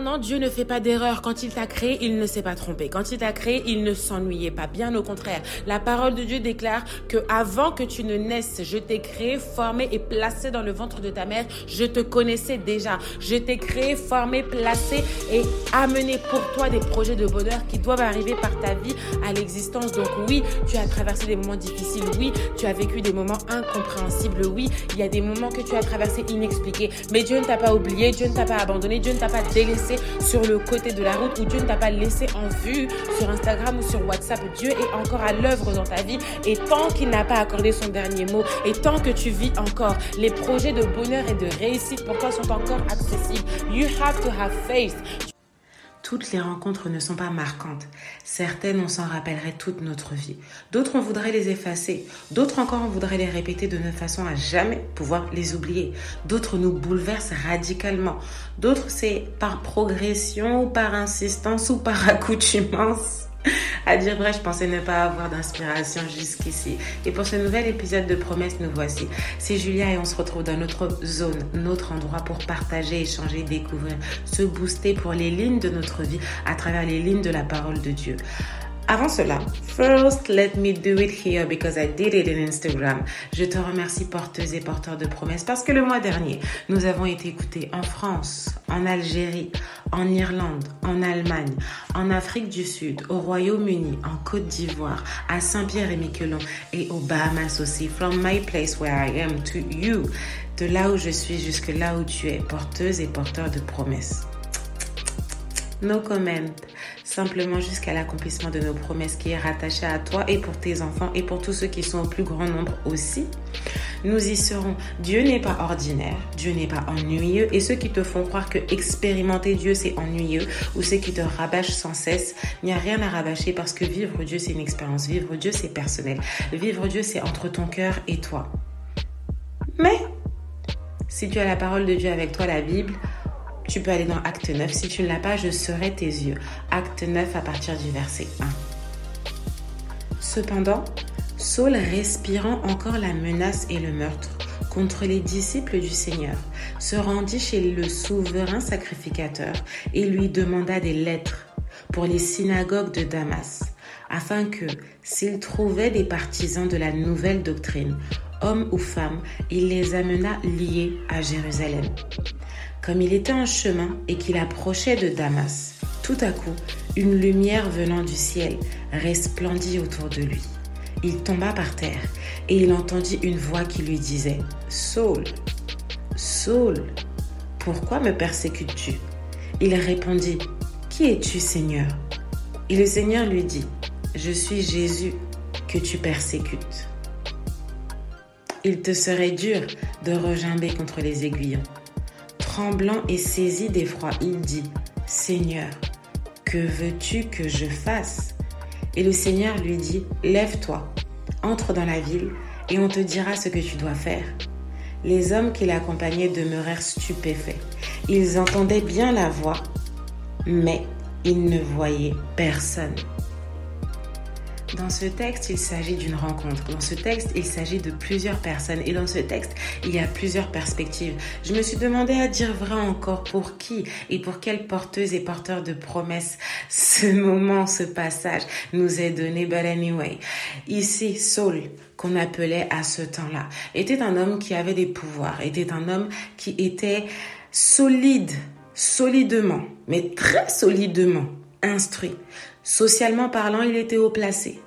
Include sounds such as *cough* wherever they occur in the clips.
Cependant, Dieu ne fait pas d'erreur. Quand il t'a créé, il ne s'est pas trompé. Quand il t'a créé, il ne s'ennuyait pas. Bien au contraire. La parole de Dieu déclare que avant que tu ne naisses, je t'ai créé, formé et placé dans le ventre de ta mère. Je te connaissais déjà. Je t'ai créé, formé, placé et amené pour toi des projets de bonheur qui doivent arriver par ta vie à l'existence. Donc oui, tu as traversé des moments difficiles. Oui, tu as vécu des moments incompréhensibles. Oui, il y a des moments que tu as traversés inexpliqués. Mais Dieu ne t'a pas oublié. Dieu ne t'a pas abandonné. Dieu ne t'a pas délaissé sur le côté de la route ou Dieu ne t'a pas laissé en vue sur Instagram ou sur WhatsApp. Dieu est encore à l'œuvre dans ta vie et tant qu'il n'a pas accordé son dernier mot et tant que tu vis encore, les projets de bonheur et de réussite pour toi sont encore accessibles. You have to have faith. Toutes les rencontres ne sont pas marquantes. Certaines, on s'en rappellerait toute notre vie. D'autres, on voudrait les effacer. D'autres encore, on voudrait les répéter de notre façon à jamais pouvoir les oublier. D'autres nous bouleversent radicalement. D'autres, c'est par progression ou par insistance ou par *laughs* accoutumance. À dire vrai, je pensais ne pas avoir d'inspiration jusqu'ici. Et pour ce nouvel épisode de Promesses, nous voici. C'est Julia et on se retrouve dans notre zone, notre endroit pour partager, échanger, découvrir, se booster pour les lignes de notre vie à travers les lignes de la parole de Dieu. Avant cela, first let me do it here because I did it in Instagram. Je te remercie porteuse et porteur de promesses parce que le mois dernier, nous avons été écoutés en France, en Algérie, en Irlande, en Allemagne, en Afrique du Sud, au Royaume-Uni, en Côte d'Ivoire, à Saint-Pierre-et-Miquelon et aux Bahamas aussi. From my place where I am to you. De là où je suis jusque là où tu es, porteuse et porteur de promesses. No comment simplement jusqu'à l'accomplissement de nos promesses qui est rattaché à toi et pour tes enfants et pour tous ceux qui sont au plus grand nombre aussi. Nous y serons. Dieu n'est pas ordinaire, Dieu n'est pas ennuyeux et ceux qui te font croire que expérimenter Dieu c'est ennuyeux ou ceux qui te rabâchent sans cesse, il n'y a rien à rabâcher parce que vivre Dieu c'est une expérience, vivre Dieu c'est personnel, vivre Dieu c'est entre ton cœur et toi. Mais si tu as la parole de Dieu avec toi, la Bible, tu peux aller dans Acte 9. Si tu ne l'as pas, je serai tes yeux. Acte 9 à partir du verset 1. Cependant, Saul, respirant encore la menace et le meurtre contre les disciples du Seigneur, se rendit chez le souverain sacrificateur et lui demanda des lettres pour les synagogues de Damas, afin que, s'il trouvait des partisans de la nouvelle doctrine, hommes ou femmes, il les amena liés à Jérusalem. Comme il était en chemin et qu'il approchait de Damas, tout à coup, une lumière venant du ciel resplendit autour de lui. Il tomba par terre et il entendit une voix qui lui disait ⁇ Saul, Saul, pourquoi me persécutes-tu ?⁇ Il répondit ⁇ Qui es-tu Seigneur ?⁇ Et le Seigneur lui dit ⁇ Je suis Jésus que tu persécutes. Il te serait dur de regimber contre les aiguillons. Tremblant et saisi d'effroi, il dit, Seigneur, que veux-tu que je fasse? Et le Seigneur lui dit, Lève-toi, entre dans la ville, et on te dira ce que tu dois faire. Les hommes qui l'accompagnaient demeurèrent stupéfaits. Ils entendaient bien la voix, mais ils ne voyaient personne. Dans ce texte, il s'agit d'une rencontre. Dans ce texte, il s'agit de plusieurs personnes. Et dans ce texte, il y a plusieurs perspectives. Je me suis demandé à dire vrai encore pour qui et pour quelle porteuse et porteur de promesses ce moment, ce passage nous est donné. But anyway, ici, Saul, qu'on appelait à ce temps-là, était un homme qui avait des pouvoirs, était un homme qui était solide, solidement, mais très solidement instruit. Socialement parlant, il était haut placé.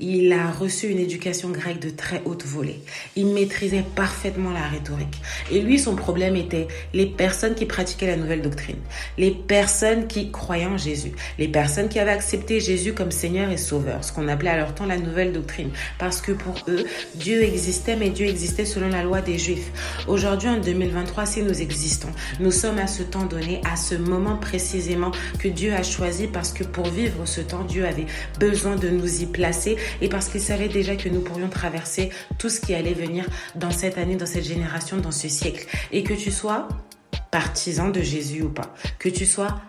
Il a reçu une éducation grecque de très haute volée. Il maîtrisait parfaitement la rhétorique. Et lui, son problème était les personnes qui pratiquaient la nouvelle doctrine, les personnes qui croyaient en Jésus, les personnes qui avaient accepté Jésus comme Seigneur et Sauveur, ce qu'on appelait à leur temps la nouvelle doctrine. Parce que pour eux, Dieu existait, mais Dieu existait selon la loi des Juifs. Aujourd'hui, en 2023, si nous existons, nous sommes à ce temps donné, à ce moment précisément que Dieu a choisi parce que pour vivre ce temps, Dieu avait besoin de nous y placer et parce qu'il savait déjà que nous pourrions traverser tout ce qui allait venir dans cette année, dans cette génération, dans ce siècle. Et que tu sois partisan de Jésus ou pas, que tu sois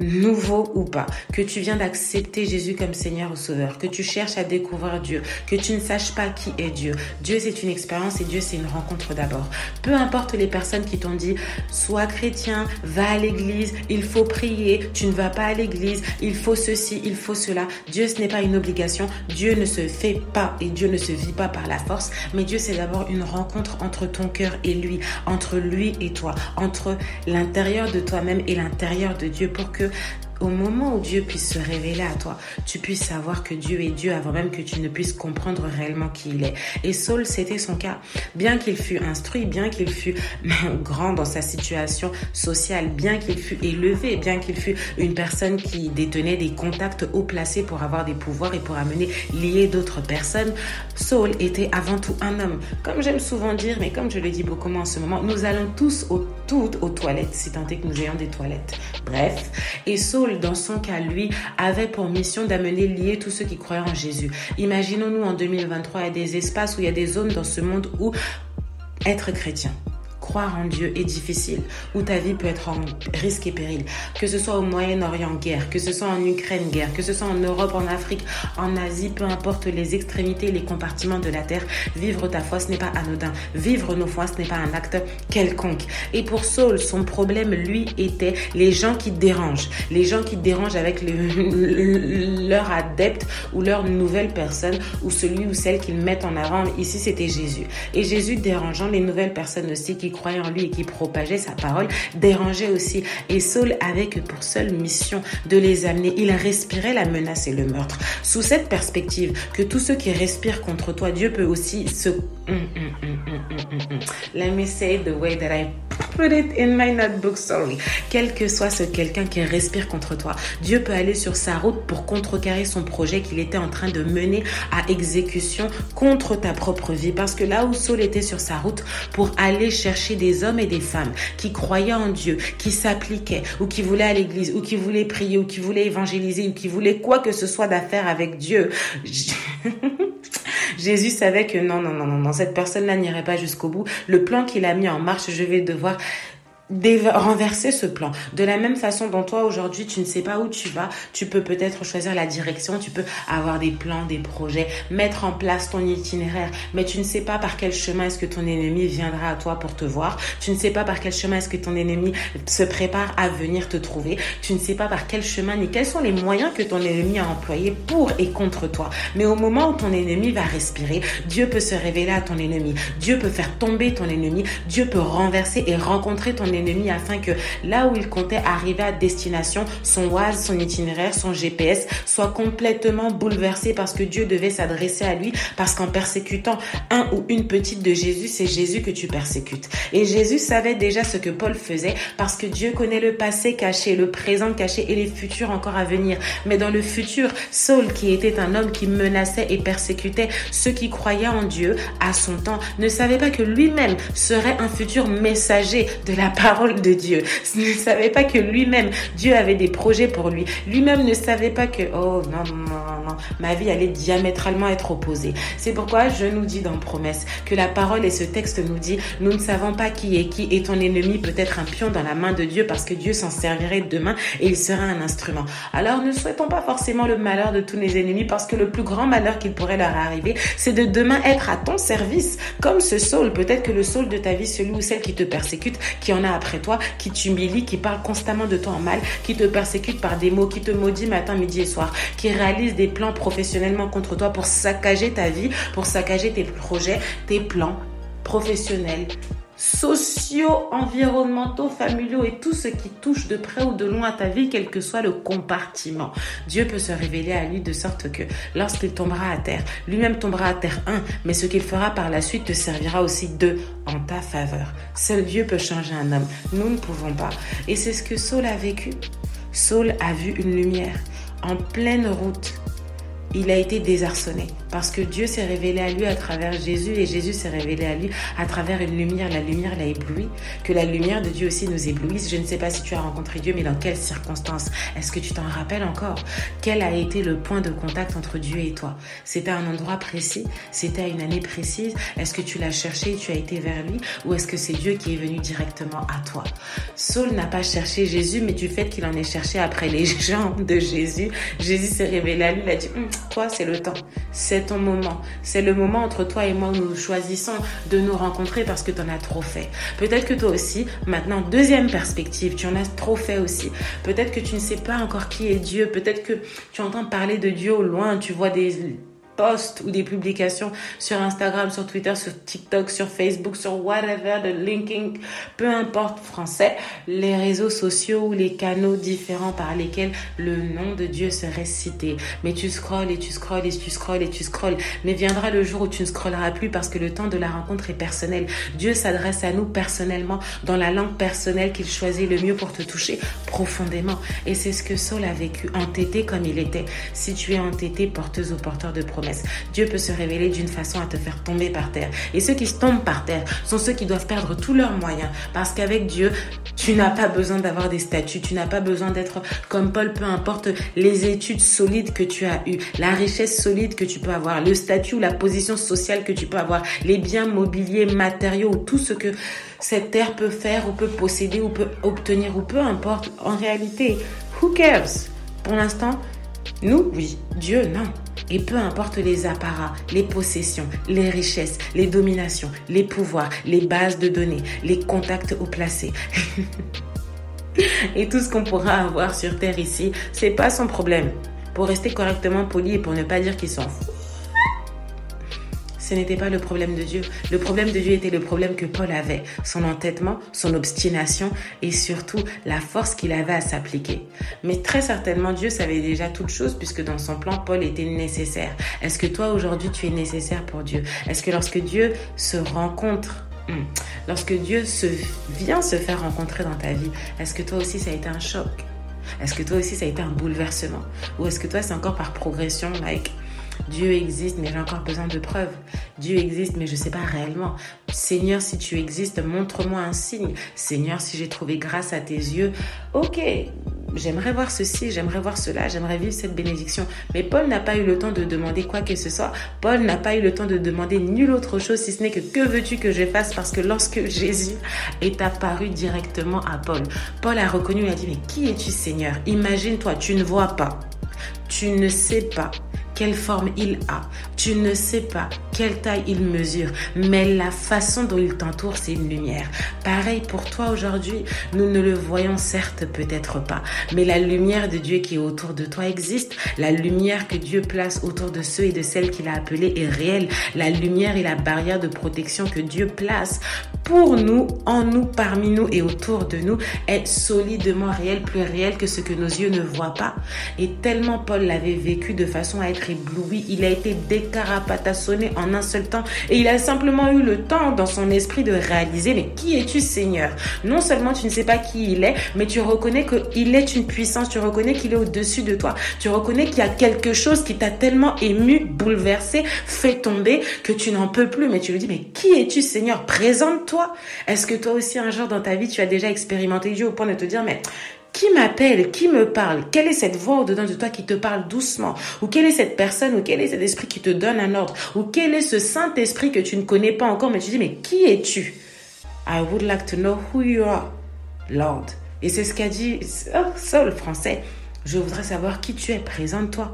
nouveau ou pas, que tu viens d'accepter Jésus comme Seigneur ou Sauveur, que tu cherches à découvrir Dieu, que tu ne saches pas qui est Dieu. Dieu c'est une expérience et Dieu c'est une rencontre d'abord. Peu importe les personnes qui t'ont dit sois chrétien, va à l'église, il faut prier, tu ne vas pas à l'église, il faut ceci, il faut cela. Dieu ce n'est pas une obligation, Dieu ne se fait pas et Dieu ne se vit pas par la force, mais Dieu c'est d'abord une rencontre entre ton cœur et lui, entre lui et toi, entre l'intérieur de toi-même et l'intérieur de Dieu pour que muito. Au moment où Dieu puisse se révéler à toi, tu puisses savoir que Dieu est Dieu avant même que tu ne puisses comprendre réellement qui il est. Et Saul, c'était son cas. Bien qu'il fût instruit, bien qu'il fût *laughs* grand dans sa situation sociale, bien qu'il fût élevé, bien qu'il fût une personne qui détenait des contacts haut placés pour avoir des pouvoirs et pour amener lier d'autres personnes, Saul était avant tout un homme. Comme j'aime souvent dire, mais comme je le dis beaucoup moins en ce moment, nous allons tous toutes aux toilettes, si tant est que nous ayons des toilettes. Bref, et Saul, dans son cas, lui, avait pour mission d'amener lier tous ceux qui croyaient en Jésus. Imaginons-nous en 2023, il des espaces où il y a des zones dans ce monde où être chrétien, croire en Dieu est difficile, où ta vie peut être en risque et péril, que ce soit au Moyen-Orient guerre, que ce soit en Ukraine guerre, que ce soit en Europe, en Afrique, en Asie, peu importe les extrémités, les compartiments de la terre, vivre ta foi ce n'est pas anodin, vivre nos foi ce n'est pas un acte quelconque. Et pour Saul, son problème lui était les gens qui dérangent, les gens qui dérangent avec le, leur ou leur nouvelle personne ou celui ou celle qu'ils mettent en avant. Ici c'était Jésus. Et Jésus dérangeant les nouvelles personnes aussi qui croyait en lui et qui propageait sa parole dérangeait aussi. Et Saul avait que pour seule mission de les amener. Il respirait la menace et le meurtre. Sous cette perspective, que tous ceux qui respirent contre toi, Dieu peut aussi se... Let me say the way that I put it in my notebook, sorry. Quel que soit ce quelqu'un qui respire contre toi, Dieu peut aller sur sa route pour contrecarrer son projet qu'il était en train de mener à exécution contre ta propre vie. Parce que là où Saul était sur sa route pour aller chercher des hommes et des femmes qui croyaient en Dieu, qui s'appliquaient, ou qui voulaient à l'église, ou qui voulaient prier, ou qui voulaient évangéliser, ou qui voulaient quoi que ce soit d'affaire avec Dieu. *laughs* Jésus savait que non, non, non, non, non, cette personne-là n'irait pas jusqu'au bout. Le plan qu'il a mis en marche, je vais devoir renverser ce plan. De la même façon dont toi aujourd'hui tu ne sais pas où tu vas, tu peux peut-être choisir la direction, tu peux avoir des plans, des projets, mettre en place ton itinéraire, mais tu ne sais pas par quel chemin est-ce que ton ennemi viendra à toi pour te voir, tu ne sais pas par quel chemin est-ce que ton ennemi se prépare à venir te trouver, tu ne sais pas par quel chemin ni quels sont les moyens que ton ennemi a employés pour et contre toi. Mais au moment où ton ennemi va respirer, Dieu peut se révéler à ton ennemi, Dieu peut faire tomber ton ennemi, Dieu peut renverser et rencontrer ton ennemi afin que là où il comptait arriver à destination, son oise, son itinéraire, son GPS soit complètement bouleversé parce que Dieu devait s'adresser à lui parce qu'en persécutant un ou une petite de Jésus, c'est Jésus que tu persécutes. Et Jésus savait déjà ce que Paul faisait parce que Dieu connaît le passé caché, le présent caché et les futurs encore à venir. Mais dans le futur, Saul, qui était un homme qui menaçait et persécutait ceux qui croyaient en Dieu à son temps, ne savait pas que lui-même serait un futur messager de la parole de Dieu. Ne savait pas que lui-même, Dieu avait des projets pour lui. Lui-même ne savait pas que, oh non, non, non, non, ma vie allait diamétralement être opposée. C'est pourquoi je nous dis dans Promesse que la parole et ce texte nous dit, nous ne savons pas qui est qui et ton ennemi peut être un pion dans la main de Dieu parce que Dieu s'en servirait demain et il sera un instrument. Alors ne souhaitons pas forcément le malheur de tous nos ennemis parce que le plus grand malheur qu'il pourrait leur arriver, c'est de demain être à ton service. Comme ce Saul, peut-être que le Saul de ta vie, celui ou celle qui te persécute, qui en a après toi, qui t'humilie, qui parle constamment de toi en mal, qui te persécute par des mots, qui te maudit matin, midi et soir, qui réalise des plans professionnellement contre toi pour saccager ta vie, pour saccager tes projets, tes plans professionnels, sociaux, environnementaux, familiaux et tout ce qui touche de près ou de loin à ta vie, quel que soit le compartiment. Dieu peut se révéler à lui de sorte que lorsqu'il tombera à terre, lui-même tombera à terre un, mais ce qu'il fera par la suite te servira aussi deux en ta faveur. Seul Dieu peut changer un homme. Nous ne pouvons pas. Et c'est ce que Saul a vécu. Saul a vu une lumière en pleine route il a été désarçonné. Parce que Dieu s'est révélé à lui à travers Jésus et Jésus s'est révélé à lui à travers une lumière. La lumière l'a ébloui, que la lumière de Dieu aussi nous éblouisse. Je ne sais pas si tu as rencontré Dieu, mais dans quelles circonstances Est-ce que tu t'en rappelles encore? Quel a été le point de contact entre Dieu et toi? C'était un endroit précis? C'était à une année précise? Est-ce que tu l'as cherché? Et tu as été vers lui? Ou est-ce que c'est Dieu qui est venu directement à toi? Saul n'a pas cherché Jésus, mais du fait qu'il en ait cherché après les *laughs* gens de Jésus, Jésus s'est révélé à lui, a dit, hum, toi c'est le temps, c'est ton moment, c'est le moment entre toi et moi où nous choisissons de nous rencontrer parce que tu en as trop fait. Peut-être que toi aussi, maintenant, deuxième perspective, tu en as trop fait aussi. Peut-être que tu ne sais pas encore qui est Dieu, peut-être que tu entends parler de Dieu au loin, tu vois des posts ou des publications sur Instagram, sur Twitter, sur TikTok, sur Facebook, sur whatever, de linking, peu importe français, les réseaux sociaux ou les canaux différents par lesquels le nom de Dieu serait cité. Mais tu scrolles et tu scrolles et tu scrolles et tu scrolles. Mais viendra le jour où tu ne scrolleras plus parce que le temps de la rencontre est personnel. Dieu s'adresse à nous personnellement dans la langue personnelle qu'il choisit le mieux pour te toucher profondément. Et c'est ce que Saul a vécu, entêté comme il était. Si tu es entêté, porteuse ou porteur de Dieu peut se révéler d'une façon à te faire tomber par terre. Et ceux qui tombent par terre sont ceux qui doivent perdre tous leurs moyens. Parce qu'avec Dieu, tu n'as pas besoin d'avoir des statuts, tu n'as pas besoin d'être comme Paul, peu importe les études solides que tu as eues, la richesse solide que tu peux avoir, le statut ou la position sociale que tu peux avoir, les biens mobiliers, matériaux ou tout ce que cette terre peut faire ou peut posséder ou peut obtenir ou peu importe. En réalité, who cares? Pour l'instant, nous, oui. Dieu, non. Et peu importe les apparats, les possessions, les richesses, les dominations, les pouvoirs, les bases de données, les contacts haut placés. *laughs* et tout ce qu'on pourra avoir sur Terre ici, c'est pas son problème. Pour rester correctement poli et pour ne pas dire qu'il s'en fout ce n'était pas le problème de Dieu. Le problème de Dieu était le problème que Paul avait, son entêtement, son obstination et surtout la force qu'il avait à s'appliquer. Mais très certainement, Dieu savait déjà toutes choses puisque dans son plan, Paul était nécessaire. Est-ce que toi aujourd'hui, tu es nécessaire pour Dieu? Est-ce que lorsque Dieu se rencontre hmm, Lorsque Dieu se vient se faire rencontrer dans ta vie, est-ce que toi aussi ça a été un choc? Est-ce que toi aussi ça a été un bouleversement? Ou est-ce que toi c'est encore par progression, like Dieu existe, mais j'ai encore besoin de preuves. Dieu existe, mais je ne sais pas réellement. Seigneur, si tu existes, montre-moi un signe. Seigneur, si j'ai trouvé grâce à tes yeux, ok, j'aimerais voir ceci, j'aimerais voir cela, j'aimerais vivre cette bénédiction. Mais Paul n'a pas eu le temps de demander quoi que ce soit. Paul n'a pas eu le temps de demander nulle autre chose, si ce n'est que que veux-tu que je fasse? Parce que lorsque Jésus est apparu directement à Paul, Paul a reconnu, il a dit, mais qui es-tu Seigneur? Imagine-toi, tu ne vois pas, tu ne sais pas, quelle forme il a. Tu ne sais pas quelle taille il mesure, mais la façon dont il t'entoure, c'est une lumière. Pareil pour toi aujourd'hui, nous ne le voyons certes peut-être pas, mais la lumière de Dieu qui est autour de toi existe. La lumière que Dieu place autour de ceux et de celles qu'il a appelés est réelle. La lumière et la barrière de protection que Dieu place pour nous, en nous, parmi nous et autour de nous est solidement réelle, plus réelle que ce que nos yeux ne voient pas. Et tellement Paul l'avait vécu de façon à être ébloui. Il a été décarapatassonné en un seul temps et il a simplement eu le temps dans son esprit de réaliser mais qui es-tu Seigneur? Non seulement tu ne sais pas qui il est, mais tu reconnais qu'il est une puissance, tu reconnais qu'il est au-dessus de toi, tu reconnais qu'il y a quelque chose qui t'a tellement ému, bouleversé, fait tomber que tu n'en peux plus, mais tu lui dis mais qui es-tu Seigneur? Présente-toi. Est-ce que toi aussi un jour dans ta vie tu as déjà expérimenté Dieu au point de te dire mais qui m'appelle? Qui me parle? Quelle est cette voix au-dedans de toi qui te parle doucement? Ou quelle est cette personne? Ou quel est cet esprit qui te donne un ordre? Ou quel est ce Saint-Esprit que tu ne connais pas encore mais tu dis mais qui es-tu? I would like to know who you are, Lord. Et c'est ce qu'a dit oh, Saul français. Je voudrais savoir qui tu es, présente-toi.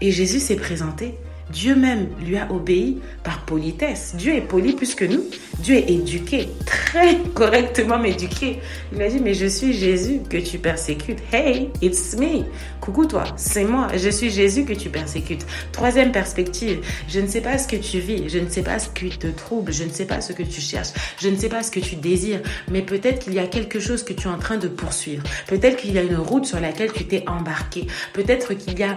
Et Jésus s'est présenté Dieu même lui a obéi par politesse. Dieu est poli plus que nous. Dieu est éduqué, très correctement éduqué. Il dit, mais je suis Jésus que tu persécutes. Hey, it's me. Coucou toi, c'est moi. Je suis Jésus que tu persécutes. Troisième perspective, je ne sais pas ce que tu vis, je ne sais pas ce qui te trouble, je ne sais pas ce que tu cherches, je ne sais pas ce que tu désires, mais peut-être qu'il y a quelque chose que tu es en train de poursuivre. Peut-être qu'il y a une route sur laquelle tu t'es embarqué. Peut-être qu'il y a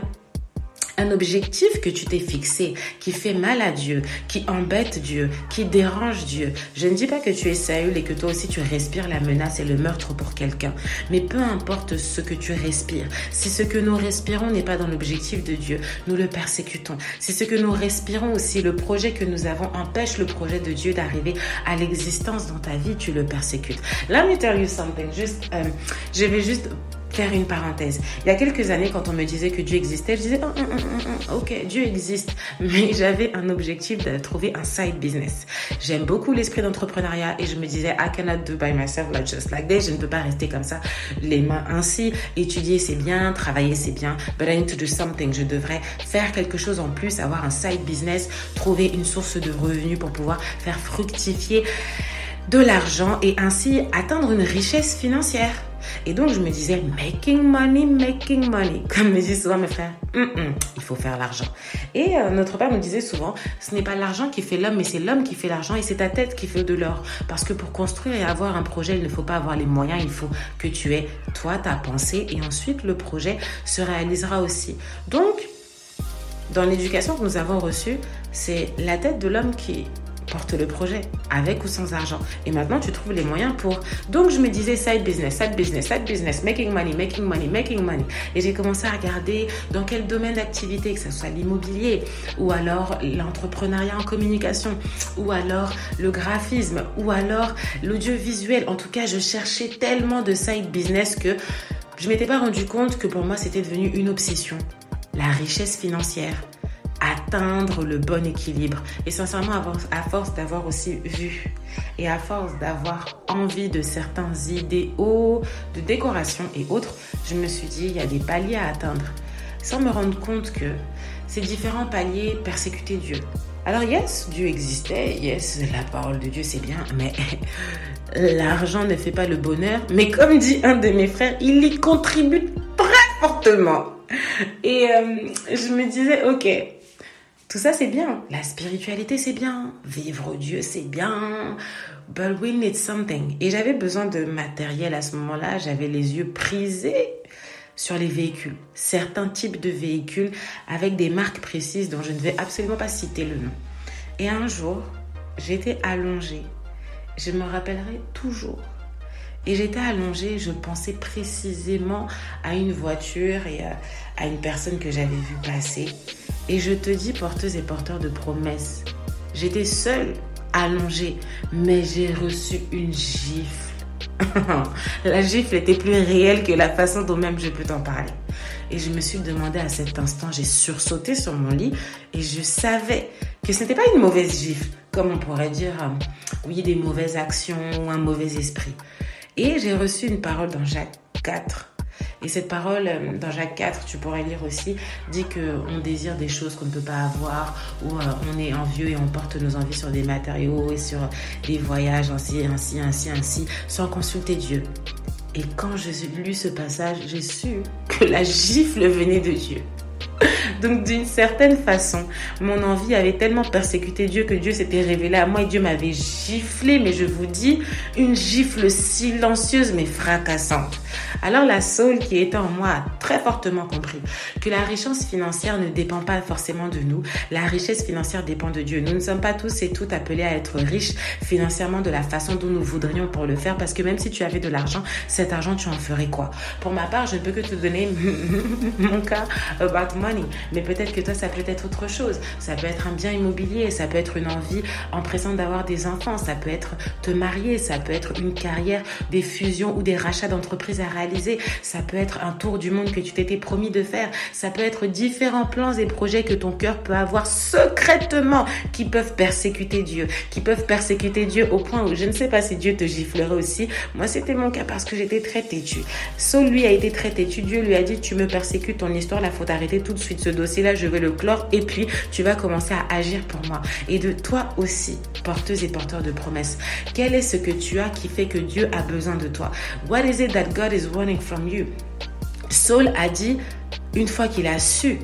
un objectif que tu t'es fixé, qui fait mal à Dieu, qui embête Dieu, qui dérange Dieu. Je ne dis pas que tu es Saül et que toi aussi tu respires la menace et le meurtre pour quelqu'un, mais peu importe ce que tu respires, si ce que nous respirons n'est pas dans l'objectif de Dieu, nous le persécutons. Si ce que nous respirons aussi, le projet que nous avons empêche le projet de Dieu d'arriver à l'existence dans ta vie, tu le persécutes. Let me tell you something. Juste, euh, je vais juste faire une parenthèse. Il y a quelques années, quand on me disait que Dieu existait, je disais, oh, oh, oh, ok, Dieu existe, *laughs* mais j'avais un objectif de trouver un side business. J'aime beaucoup l'esprit d'entrepreneuriat et je me disais, I cannot do by myself like just like this. Je ne peux pas rester comme ça, les mains ainsi. Étudier, c'est bien, travailler, c'est bien, but I need to do something. Je devrais faire quelque chose en plus, avoir un side business, trouver une source de revenus pour pouvoir faire fructifier de l'argent et ainsi atteindre une richesse financière. Et donc, je me disais, making money, making money. *laughs* Comme me disent souvent mes frères, il faut faire l'argent. Et euh, notre père nous disait souvent, ce n'est pas l'argent qui fait l'homme, mais c'est l'homme qui fait l'argent et c'est ta tête qui fait de l'or. Parce que pour construire et avoir un projet, il ne faut pas avoir les moyens, il faut que tu aies, toi, ta pensée et ensuite le projet se réalisera aussi. Donc, dans l'éducation que nous avons reçue, c'est la tête de l'homme qui porte le projet, avec ou sans argent. Et maintenant, tu trouves les moyens pour. Donc, je me disais side business, side business, side business, making money, making money, making money. Et j'ai commencé à regarder dans quel domaine d'activité, que ce soit l'immobilier, ou alors l'entrepreneuriat en communication, ou alors le graphisme, ou alors l'audiovisuel. En tout cas, je cherchais tellement de side business que je m'étais pas rendu compte que pour moi, c'était devenu une obsession. La richesse financière atteindre le bon équilibre. Et sincèrement, à force d'avoir aussi vu et à force d'avoir envie de certains idéaux de décoration et autres, je me suis dit, il y a des paliers à atteindre. Sans me rendre compte que ces différents paliers persécutaient Dieu. Alors yes, Dieu existait, yes, la parole de Dieu c'est bien, mais *laughs* l'argent ne fait pas le bonheur. Mais comme dit un de mes frères, il y contribue très fortement. Et euh, je me disais, ok, tout ça, c'est bien. La spiritualité, c'est bien. Vivre Dieu, c'est bien. But we need something. Et j'avais besoin de matériel à ce moment-là. J'avais les yeux prisés sur les véhicules. Certains types de véhicules avec des marques précises dont je ne vais absolument pas citer le nom. Et un jour, j'étais allongée. Je me rappellerai toujours. Et j'étais allongée, je pensais précisément à une voiture et à une personne que j'avais vue passer. Et je te dis, porteuse et porteur de promesses, j'étais seule, allongée, mais j'ai reçu une gifle. *laughs* la gifle était plus réelle que la façon dont même je peux t'en parler. Et je me suis demandé à cet instant, j'ai sursauté sur mon lit et je savais que ce n'était pas une mauvaise gifle, comme on pourrait dire, euh, oui, des mauvaises actions ou un mauvais esprit. Et j'ai reçu une parole dans Jacques 4, et cette parole, euh, dans Jacques 4, tu pourrais lire aussi, dit qu'on désire des choses qu'on ne peut pas avoir, ou euh, on est envieux et on porte nos envies sur des matériaux et sur des voyages, ainsi, ainsi, ainsi, ainsi, sans consulter Dieu. Et quand j'ai lu ce passage, j'ai su que la gifle venait de Dieu. Donc d'une certaine façon, mon envie avait tellement persécuté Dieu que Dieu s'était révélé à moi et Dieu m'avait giflé, mais je vous dis, une gifle silencieuse mais fracassante. Alors la soul qui était en moi a très fortement compris que la richesse financière ne dépend pas forcément de nous, la richesse financière dépend de Dieu. Nous ne sommes pas tous et toutes appelés à être riches financièrement de la façon dont nous voudrions pour le faire parce que même si tu avais de l'argent, cet argent tu en ferais quoi? Pour ma part, je ne peux que te donner *laughs* mon cas about money, mais peut-être que toi ça peut être autre chose. Ça peut être un bien immobilier, ça peut être une envie en présent d'avoir des enfants, ça peut être te marier, ça peut être une carrière, des fusions ou des rachats d'entreprises à réaliser, ça peut être un tour du monde que tu t'étais promis de faire, ça peut être différents plans et projets que ton cœur peut avoir secrètement qui peuvent persécuter Dieu, qui peuvent persécuter Dieu au point où je ne sais pas si Dieu te giflerait aussi. Moi, c'était mon cas parce que j'étais très têtu. Saul, lui, a été très têtu. Dieu lui a dit, tu me persécutes, ton histoire, la faut arrêter tout de suite ce dossier-là, je vais le clore et puis tu vas commencer à agir pour moi. Et de toi aussi, porteuse et porteur de promesses, quel est ce que tu as qui fait que Dieu a besoin de toi? What is it that God is wanting from you? Saul a dit, une fois qu'il a su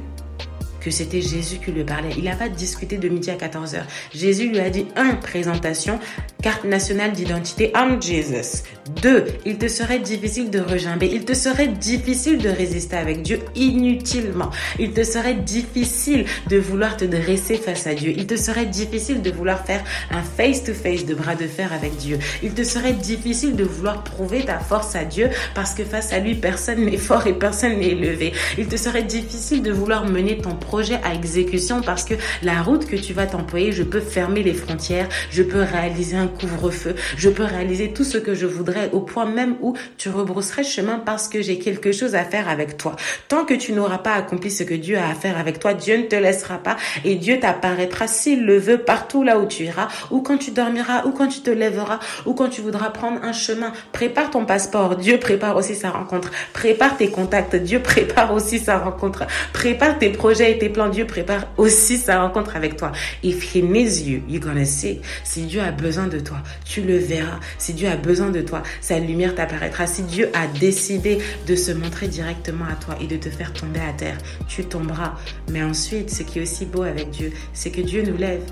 que c'était Jésus qui lui parlait. Il n'a pas discuté de midi à 14h. Jésus lui a dit, un, présentation, carte nationale d'identité, I'm Jesus. Deux, il te serait difficile de regimber, il te serait difficile de résister avec Dieu inutilement. Il te serait difficile de vouloir te dresser face à Dieu. Il te serait difficile de vouloir faire un face-to-face de bras de fer avec Dieu. Il te serait difficile de vouloir prouver ta force à Dieu parce que face à lui, personne n'est fort et personne n'est élevé. Il te serait difficile de vouloir mener ton projet à exécution parce que la route que tu vas t'employer, je peux fermer les frontières, je peux réaliser un couvre-feu, je peux réaliser tout ce que je voudrais au point même où tu rebrousserais chemin parce que j'ai quelque chose à faire avec toi. Tant que tu n'auras pas accompli ce que Dieu a à faire avec toi, Dieu ne te laissera pas et Dieu t'apparaîtra s'il le veut partout là où tu iras ou quand tu dormiras ou quand tu te lèveras ou quand tu voudras prendre un chemin. Prépare ton passeport. Dieu prépare aussi sa rencontre. Prépare tes contacts. Dieu prépare aussi sa rencontre. Prépare tes projets et tes plans. Dieu prépare aussi sa rencontre avec toi. If he needs you, you're gonna see. Si Dieu a besoin de toi, tu le verras. Si Dieu a besoin de toi, sa lumière t'apparaîtra. Si Dieu a décidé de se montrer directement à toi et de te faire tomber à terre, tu tomberas. Mais ensuite, ce qui est aussi beau avec Dieu, c'est que Dieu nous lève.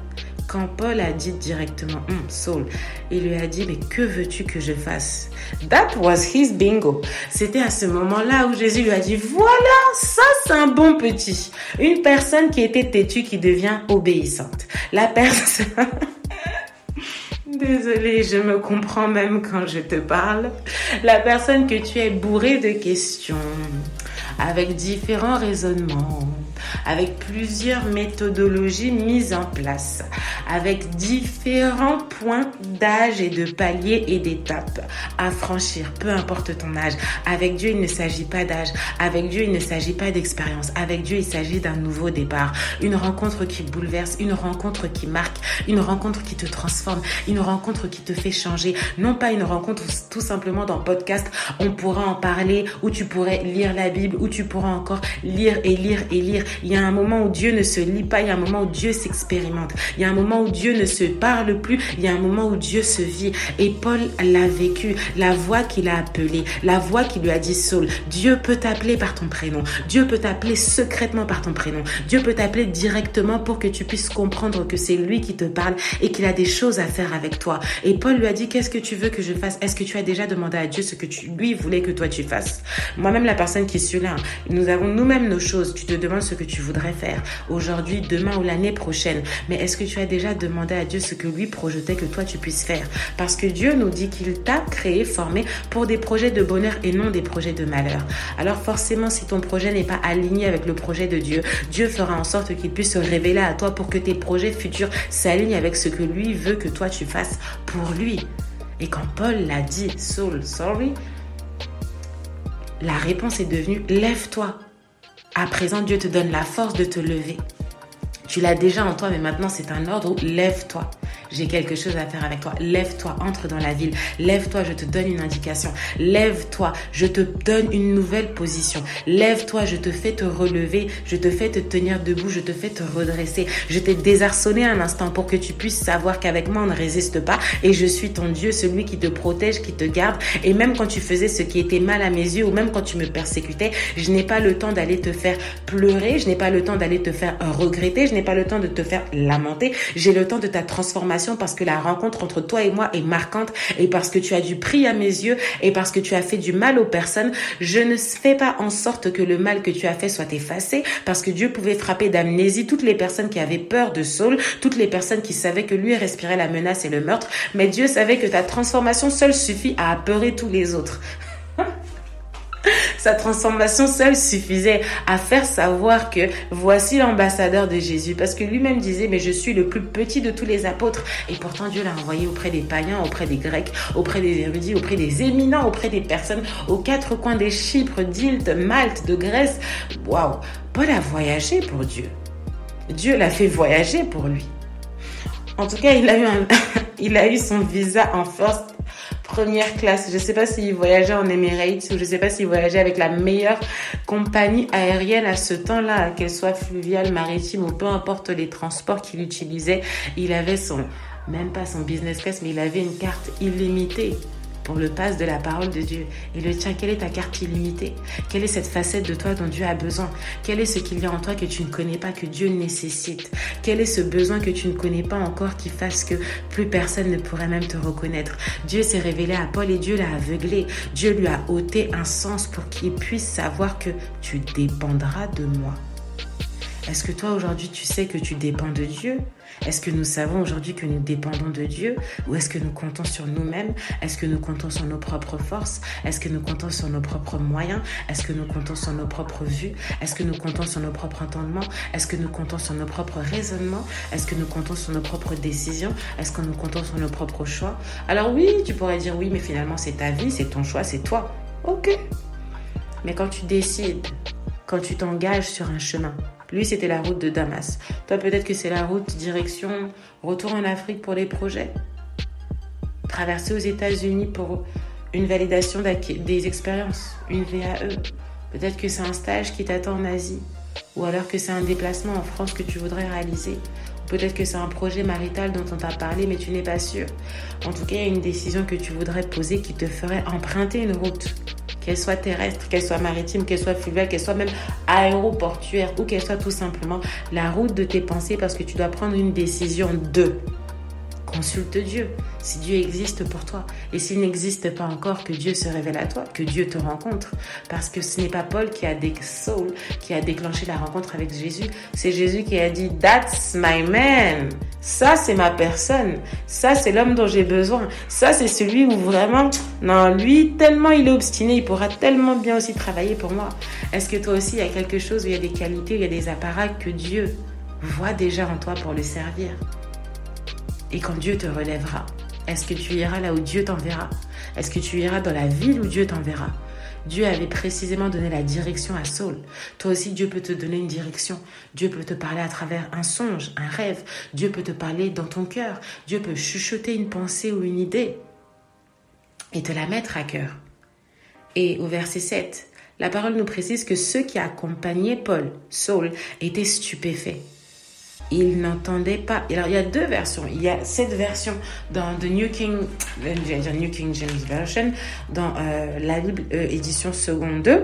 Quand Paul a dit directement, hum, Saul, il lui a dit, mais que veux-tu que je fasse? That was his bingo. C'était à ce moment-là où Jésus lui a dit, voilà, ça c'est un bon petit. Une personne qui était têtue qui devient obéissante. La personne... *laughs* Désolée, je me comprends même quand je te parle. La personne que tu es bourrée de questions, avec différents raisonnements, avec plusieurs méthodologies mises en place, avec différents points d'âge et de paliers et d'étapes à franchir, peu importe ton âge. Avec Dieu, il ne s'agit pas d'âge. Avec Dieu, il ne s'agit pas d'expérience. Avec Dieu, il s'agit d'un nouveau départ. Une rencontre qui bouleverse, une rencontre qui marque, une rencontre qui te transforme, une rencontre qui te fait changer. Non pas une rencontre tout simplement dans podcast, on pourra en parler, où tu pourrais lire la Bible, où tu pourras encore lire et lire et lire. Un moment où Dieu ne se lit pas, il y a un moment où Dieu s'expérimente. Il y a un moment où Dieu ne se parle plus, il y a un moment où Dieu se vit. Et Paul l'a vécu, la voix qu'il a appelée, la voix qui lui a dit Saul, Dieu peut t'appeler par ton prénom. Dieu peut t'appeler secrètement par ton prénom. Dieu peut t'appeler directement pour que tu puisses comprendre que c'est lui qui te parle et qu'il a des choses à faire avec toi. Et Paul lui a dit, qu'est-ce que tu veux que je fasse? Est-ce que tu as déjà demandé à Dieu ce que tu, lui voulait que toi tu fasses? Moi-même, la personne qui suis là, nous avons nous-mêmes nos choses. Tu te demandes ce que tu voudrais faire aujourd'hui, demain ou l'année prochaine. Mais est-ce que tu as déjà demandé à Dieu ce que lui projetait que toi tu puisses faire? Parce que Dieu nous dit qu'il t'a créé, formé pour des projets de bonheur et non des projets de malheur. Alors forcément, si ton projet n'est pas aligné avec le projet de Dieu, Dieu fera en sorte qu'il puisse se révéler à toi pour que tes projets futurs s'alignent avec ce que lui veut que toi tu fasses pour lui. Et quand Paul l'a dit, Saul, sorry, la réponse est devenue lève-toi. À présent, Dieu te donne la force de te lever. Tu l'as déjà en toi, mais maintenant c'est un ordre. Lève-toi j'ai quelque chose à faire avec toi. Lève-toi, entre dans la ville. Lève-toi, je te donne une indication. Lève-toi, je te donne une nouvelle position. Lève-toi, je te fais te relever, je te fais te tenir debout, je te fais te redresser. Je t'ai désarçonné un instant pour que tu puisses savoir qu'avec moi on ne résiste pas et je suis ton Dieu, celui qui te protège, qui te garde. Et même quand tu faisais ce qui était mal à mes yeux ou même quand tu me persécutais, je n'ai pas le temps d'aller te faire pleurer, je n'ai pas le temps d'aller te faire regretter, je n'ai pas le temps de te faire lamenter. J'ai le temps de ta transformation parce que la rencontre entre toi et moi est marquante et parce que tu as du prix à mes yeux et parce que tu as fait du mal aux personnes. Je ne fais pas en sorte que le mal que tu as fait soit effacé parce que Dieu pouvait frapper d'amnésie toutes les personnes qui avaient peur de Saul, toutes les personnes qui savaient que lui respirait la menace et le meurtre. Mais Dieu savait que ta transformation seule suffit à apeurer tous les autres. *laughs* Sa transformation seule suffisait à faire savoir que voici l'ambassadeur de Jésus. Parce que lui-même disait, mais je suis le plus petit de tous les apôtres. Et pourtant, Dieu l'a envoyé auprès des païens, auprès des Grecs, auprès des érudits, auprès des éminents, auprès des personnes aux quatre coins des Chypres, d'Ilte, Malte, de Grèce. Waouh! Paul a voyagé pour Dieu. Dieu l'a fait voyager pour lui. En tout cas, il a eu, *laughs* son visa en first première classe. Je sais pas s'il voyageait en Emirates ou je sais pas s'il voyageait avec la meilleure compagnie aérienne à ce temps-là, qu'elle soit fluviale, maritime ou peu importe les transports qu'il utilisait. Il avait son, même pas son business class, mais il avait une carte illimitée pour le pass de la parole de Dieu. Et le tien, quelle est ta carte illimitée? Quelle est cette facette de toi dont Dieu a besoin? Quel est ce qu'il y a en toi que tu ne connais pas, que Dieu nécessite? Quel est ce besoin que tu ne connais pas encore qui fasse que plus personne ne pourrait même te reconnaître? Dieu s'est révélé à Paul et Dieu l'a aveuglé. Dieu lui a ôté un sens pour qu'il puisse savoir que tu dépendras de moi. Est-ce que toi aujourd'hui tu sais que tu dépends de Dieu? Est-ce que nous savons aujourd'hui que nous dépendons de Dieu Ou est-ce que nous comptons sur nous-mêmes Est-ce que nous comptons sur nos propres forces Est-ce que nous comptons sur nos propres moyens Est-ce que nous comptons sur nos propres vues Est-ce que nous comptons sur nos propres entendements Est-ce que nous comptons sur nos propres raisonnements Est-ce que nous comptons sur nos propres décisions Est-ce que nous comptons sur nos propres choix Alors oui, tu pourrais dire oui, mais finalement c'est ta vie, c'est ton choix, c'est toi. Ok. Mais quand tu décides, quand tu t'engages sur un chemin, lui, c'était la route de Damas. Toi, peut-être que c'est la route direction retour en Afrique pour les projets? Traverser aux États-Unis pour une validation des expériences, une VAE. Peut-être que c'est un stage qui t'attend en Asie. Ou alors que c'est un déplacement en France que tu voudrais réaliser. Peut-être que c'est un projet marital dont on t'a parlé, mais tu n'es pas sûr. En tout cas, il y a une décision que tu voudrais poser qui te ferait emprunter une route qu'elle soit terrestre, qu'elle soit maritime, qu'elle soit fluviale, qu'elle soit même aéroportuaire ou qu'elle soit tout simplement la route de tes pensées parce que tu dois prendre une décision de Consulte Dieu, si Dieu existe pour toi. Et s'il n'existe pas encore, que Dieu se révèle à toi, que Dieu te rencontre. Parce que ce n'est pas Paul qui a, qui a déclenché la rencontre avec Jésus. C'est Jésus qui a dit, That's my man. Ça, c'est ma personne. Ça, c'est l'homme dont j'ai besoin. Ça, c'est celui où vraiment, non, lui, tellement il est obstiné, il pourra tellement bien aussi travailler pour moi. Est-ce que toi aussi, il y a quelque chose où il y a des qualités, où il y a des apparats que Dieu voit déjà en toi pour le servir? Et quand Dieu te relèvera, est-ce que tu iras là où Dieu t'enverra? Est-ce que tu iras dans la ville où Dieu t'enverra? Dieu avait précisément donné la direction à Saul. Toi aussi, Dieu peut te donner une direction. Dieu peut te parler à travers un songe, un rêve. Dieu peut te parler dans ton cœur. Dieu peut chuchoter une pensée ou une idée et te la mettre à cœur. Et au verset 7, la parole nous précise que ceux qui accompagnaient Paul, Saul, étaient stupéfaits il n'entendait pas. Alors, il y a deux versions. Il y a cette version dans The New King, euh, James Version, dans euh, la Bible euh, édition seconde 2.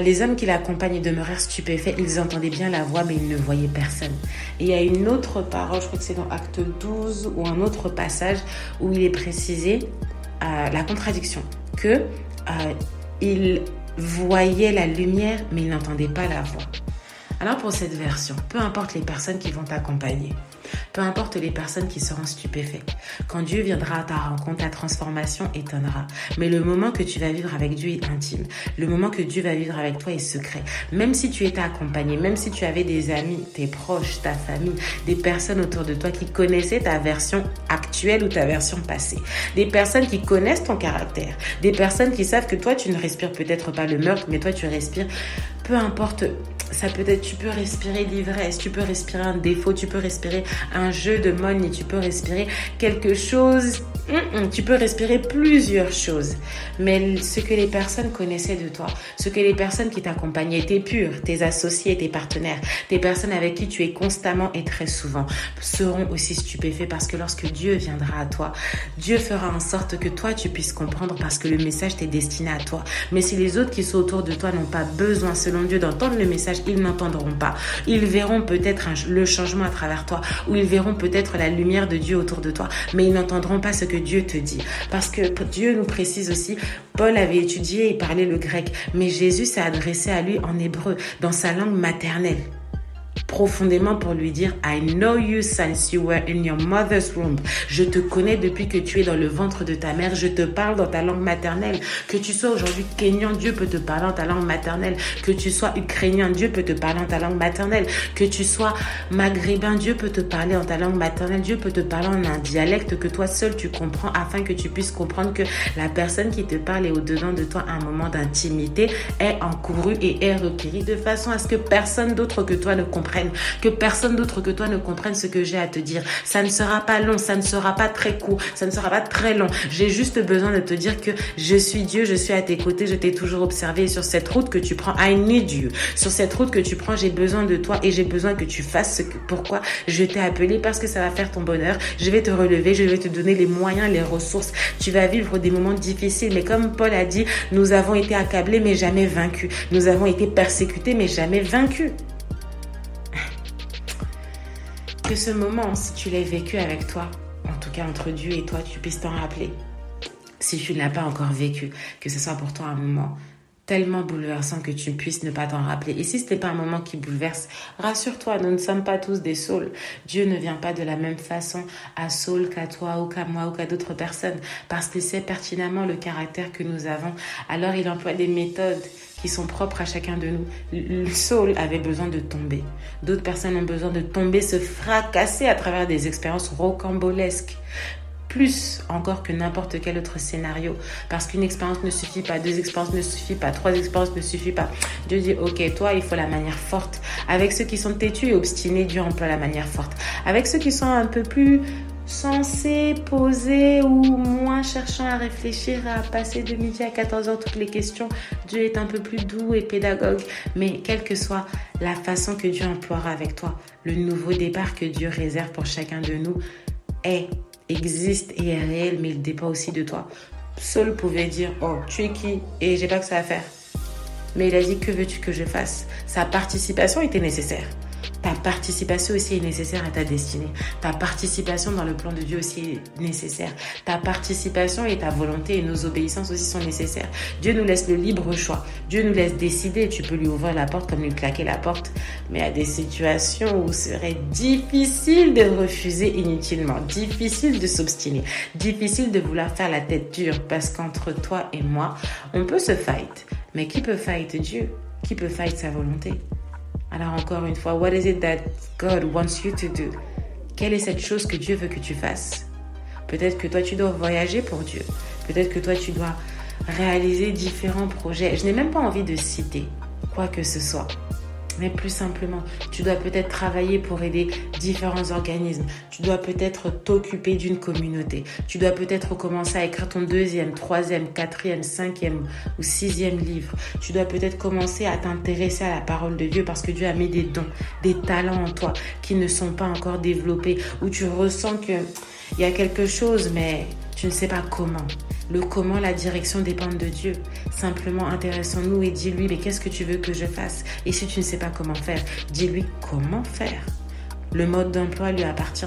les hommes qui l'accompagnent demeurèrent stupéfaits. Ils entendaient bien la voix, mais ils ne voyaient personne. Et il y a une autre parole, je crois que c'est dans Acte 12 ou un autre passage où il est précisé la contradiction que ils voyaient la lumière, mais ils n'entendaient pas la voix. Alors pour cette version, peu importe les personnes qui vont t'accompagner, peu importe les personnes qui seront stupéfaites, quand Dieu viendra à ta rencontre, ta transformation étonnera. Mais le moment que tu vas vivre avec Dieu est intime. Le moment que Dieu va vivre avec toi est secret. Même si tu étais accompagné, même si tu avais des amis, tes proches, ta famille, des personnes autour de toi qui connaissaient ta version actuelle ou ta version passée, des personnes qui connaissent ton caractère, des personnes qui savent que toi tu ne respires peut-être pas le meurtre, mais toi tu respires, peu importe ça peut être, tu peux respirer l'ivresse, tu peux respirer un défaut, tu peux respirer un jeu de money, tu peux respirer quelque chose, tu peux respirer plusieurs choses. Mais ce que les personnes connaissaient de toi, ce que les personnes qui t'accompagnaient, tes purs, tes associés, tes partenaires, tes personnes avec qui tu es constamment et très souvent, seront aussi stupéfaits parce que lorsque Dieu viendra à toi, Dieu fera en sorte que toi tu puisses comprendre parce que le message t'est destiné à toi. Mais si les autres qui sont autour de toi n'ont pas besoin, selon Dieu, d'entendre le message, ils n'entendront pas. Ils verront peut-être le changement à travers toi, ou ils verront peut-être la lumière de Dieu autour de toi, mais ils n'entendront pas ce que Dieu te dit. Parce que Dieu nous précise aussi, Paul avait étudié et parlait le grec, mais Jésus s'est adressé à lui en hébreu, dans sa langue maternelle profondément pour lui dire I know you since you were in your mother's womb. Je te connais depuis que tu es dans le ventre de ta mère. Je te parle dans ta langue maternelle. Que tu sois aujourd'hui kenyan, Dieu peut te parler en ta langue maternelle. Que tu sois ukrainien, Dieu peut te parler en ta langue maternelle. Que tu sois maghrébin, Dieu peut te parler en ta langue maternelle. Dieu peut te parler en un dialecte que toi seul tu comprends afin que tu puisses comprendre que la personne qui te parle est au-dedans de toi un moment d'intimité est encouru et est requéri de façon à ce que personne d'autre que toi ne comprenne que personne d'autre que toi ne comprenne ce que j'ai à te dire. Ça ne sera pas long, ça ne sera pas très court, ça ne sera pas très long. J'ai juste besoin de te dire que je suis Dieu, je suis à tes côtés, je t'ai toujours observé sur cette route que tu prends. I need you. Sur cette route que tu prends, j'ai besoin de toi et j'ai besoin que tu fasses ce que, pourquoi je t'ai appelé parce que ça va faire ton bonheur. Je vais te relever, je vais te donner les moyens, les ressources. Tu vas vivre des moments difficiles, mais comme Paul a dit, nous avons été accablés mais jamais vaincus. Nous avons été persécutés mais jamais vaincus. Que ce moment, si tu l'as vécu avec toi, en tout cas entre Dieu et toi, tu puisses t'en rappeler. Si tu ne l'as pas encore vécu, que ce soit pour toi un moment tellement bouleversant que tu puisses ne pas t'en rappeler. Et si ce n'est pas un moment qui bouleverse, rassure-toi, nous ne sommes pas tous des saules. Dieu ne vient pas de la même façon à Saul qu'à toi ou qu'à moi ou qu'à d'autres personnes, parce qu'il sait pertinemment le caractère que nous avons. Alors il emploie des méthodes qui sont propres à chacun de nous. Le Saul avait besoin de tomber. D'autres personnes ont besoin de tomber, se fracasser à travers des expériences rocambolesques plus encore que n'importe quel autre scénario. Parce qu'une expérience ne suffit pas, deux expériences ne suffit pas, trois expériences ne suffit pas. Dieu dit, ok, toi, il faut la manière forte. Avec ceux qui sont têtus et obstinés, Dieu emploie la manière forte. Avec ceux qui sont un peu plus sensés, posés ou moins cherchant à réfléchir, à passer de midi à 14 heures toutes les questions, Dieu est un peu plus doux et pédagogue. Mais quelle que soit la façon que Dieu emploiera avec toi, le nouveau départ que Dieu réserve pour chacun de nous est existe et est réel, mais il dépend aussi de toi. Saul pouvait dire Oh, tu es qui? Et j'ai pas que ça à faire. Mais il a dit Que veux-tu que je fasse? Sa participation était nécessaire. Ta participation aussi est nécessaire à ta destinée. Ta participation dans le plan de Dieu aussi est nécessaire. Ta participation et ta volonté et nos obéissances aussi sont nécessaires. Dieu nous laisse le libre choix. Dieu nous laisse décider. Tu peux lui ouvrir la porte comme lui claquer la porte. Mais à des situations où serait difficile de refuser inutilement, difficile de s'obstiner, difficile de vouloir faire la tête dure parce qu'entre toi et moi, on peut se fight. Mais qui peut fight Dieu? Qui peut fight sa volonté? Alors encore une fois, what is it that God wants you to do? Quelle est cette chose que Dieu veut que tu fasses? Peut-être que toi tu dois voyager pour Dieu. Peut-être que toi tu dois réaliser différents projets. Je n'ai même pas envie de citer quoi que ce soit. Mais plus simplement, tu dois peut-être travailler pour aider différents organismes. Tu dois peut-être t'occuper d'une communauté. Tu dois peut-être commencer à écrire ton deuxième, troisième, quatrième, cinquième ou sixième livre. Tu dois peut-être commencer à t'intéresser à la parole de Dieu parce que Dieu a mis des dons, des talents en toi qui ne sont pas encore développés, où tu ressens qu'il y a quelque chose, mais tu ne sais pas comment. Le comment, la direction dépendent de Dieu. Simplement intéressons-nous et dis-lui, mais qu'est-ce que tu veux que je fasse? Et si tu ne sais pas comment faire, dis-lui comment faire. Le mode d'emploi lui appartient.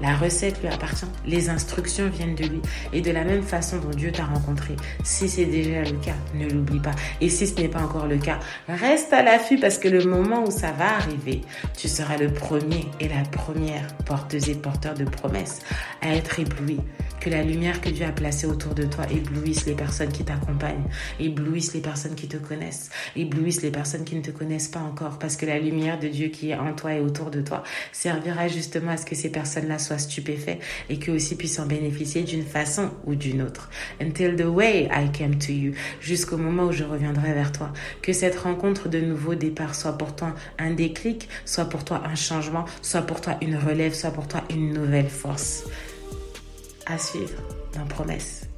La recette lui appartient, les instructions viennent de lui. Et de la même façon dont Dieu t'a rencontré, si c'est déjà le cas, ne l'oublie pas. Et si ce n'est pas encore le cas, reste à l'affût parce que le moment où ça va arriver, tu seras le premier et la première porteuse et porteur de promesses à être ébloui que la lumière que Dieu a placée autour de toi éblouisse les personnes qui t'accompagnent, éblouisse les personnes qui te connaissent, éblouisse les personnes qui ne te connaissent pas encore, parce que la lumière de Dieu qui est en toi et autour de toi servira justement à ce que ces personnes-là soient stupéfaites et qu'eux aussi puissent en bénéficier d'une façon ou d'une autre. Until the way I came to you, jusqu'au moment où je reviendrai vers toi. Que cette rencontre de nouveau départ soit pour toi un déclic, soit pour toi un changement, soit pour toi une relève, soit pour toi une nouvelle force à suivre dans Promesse.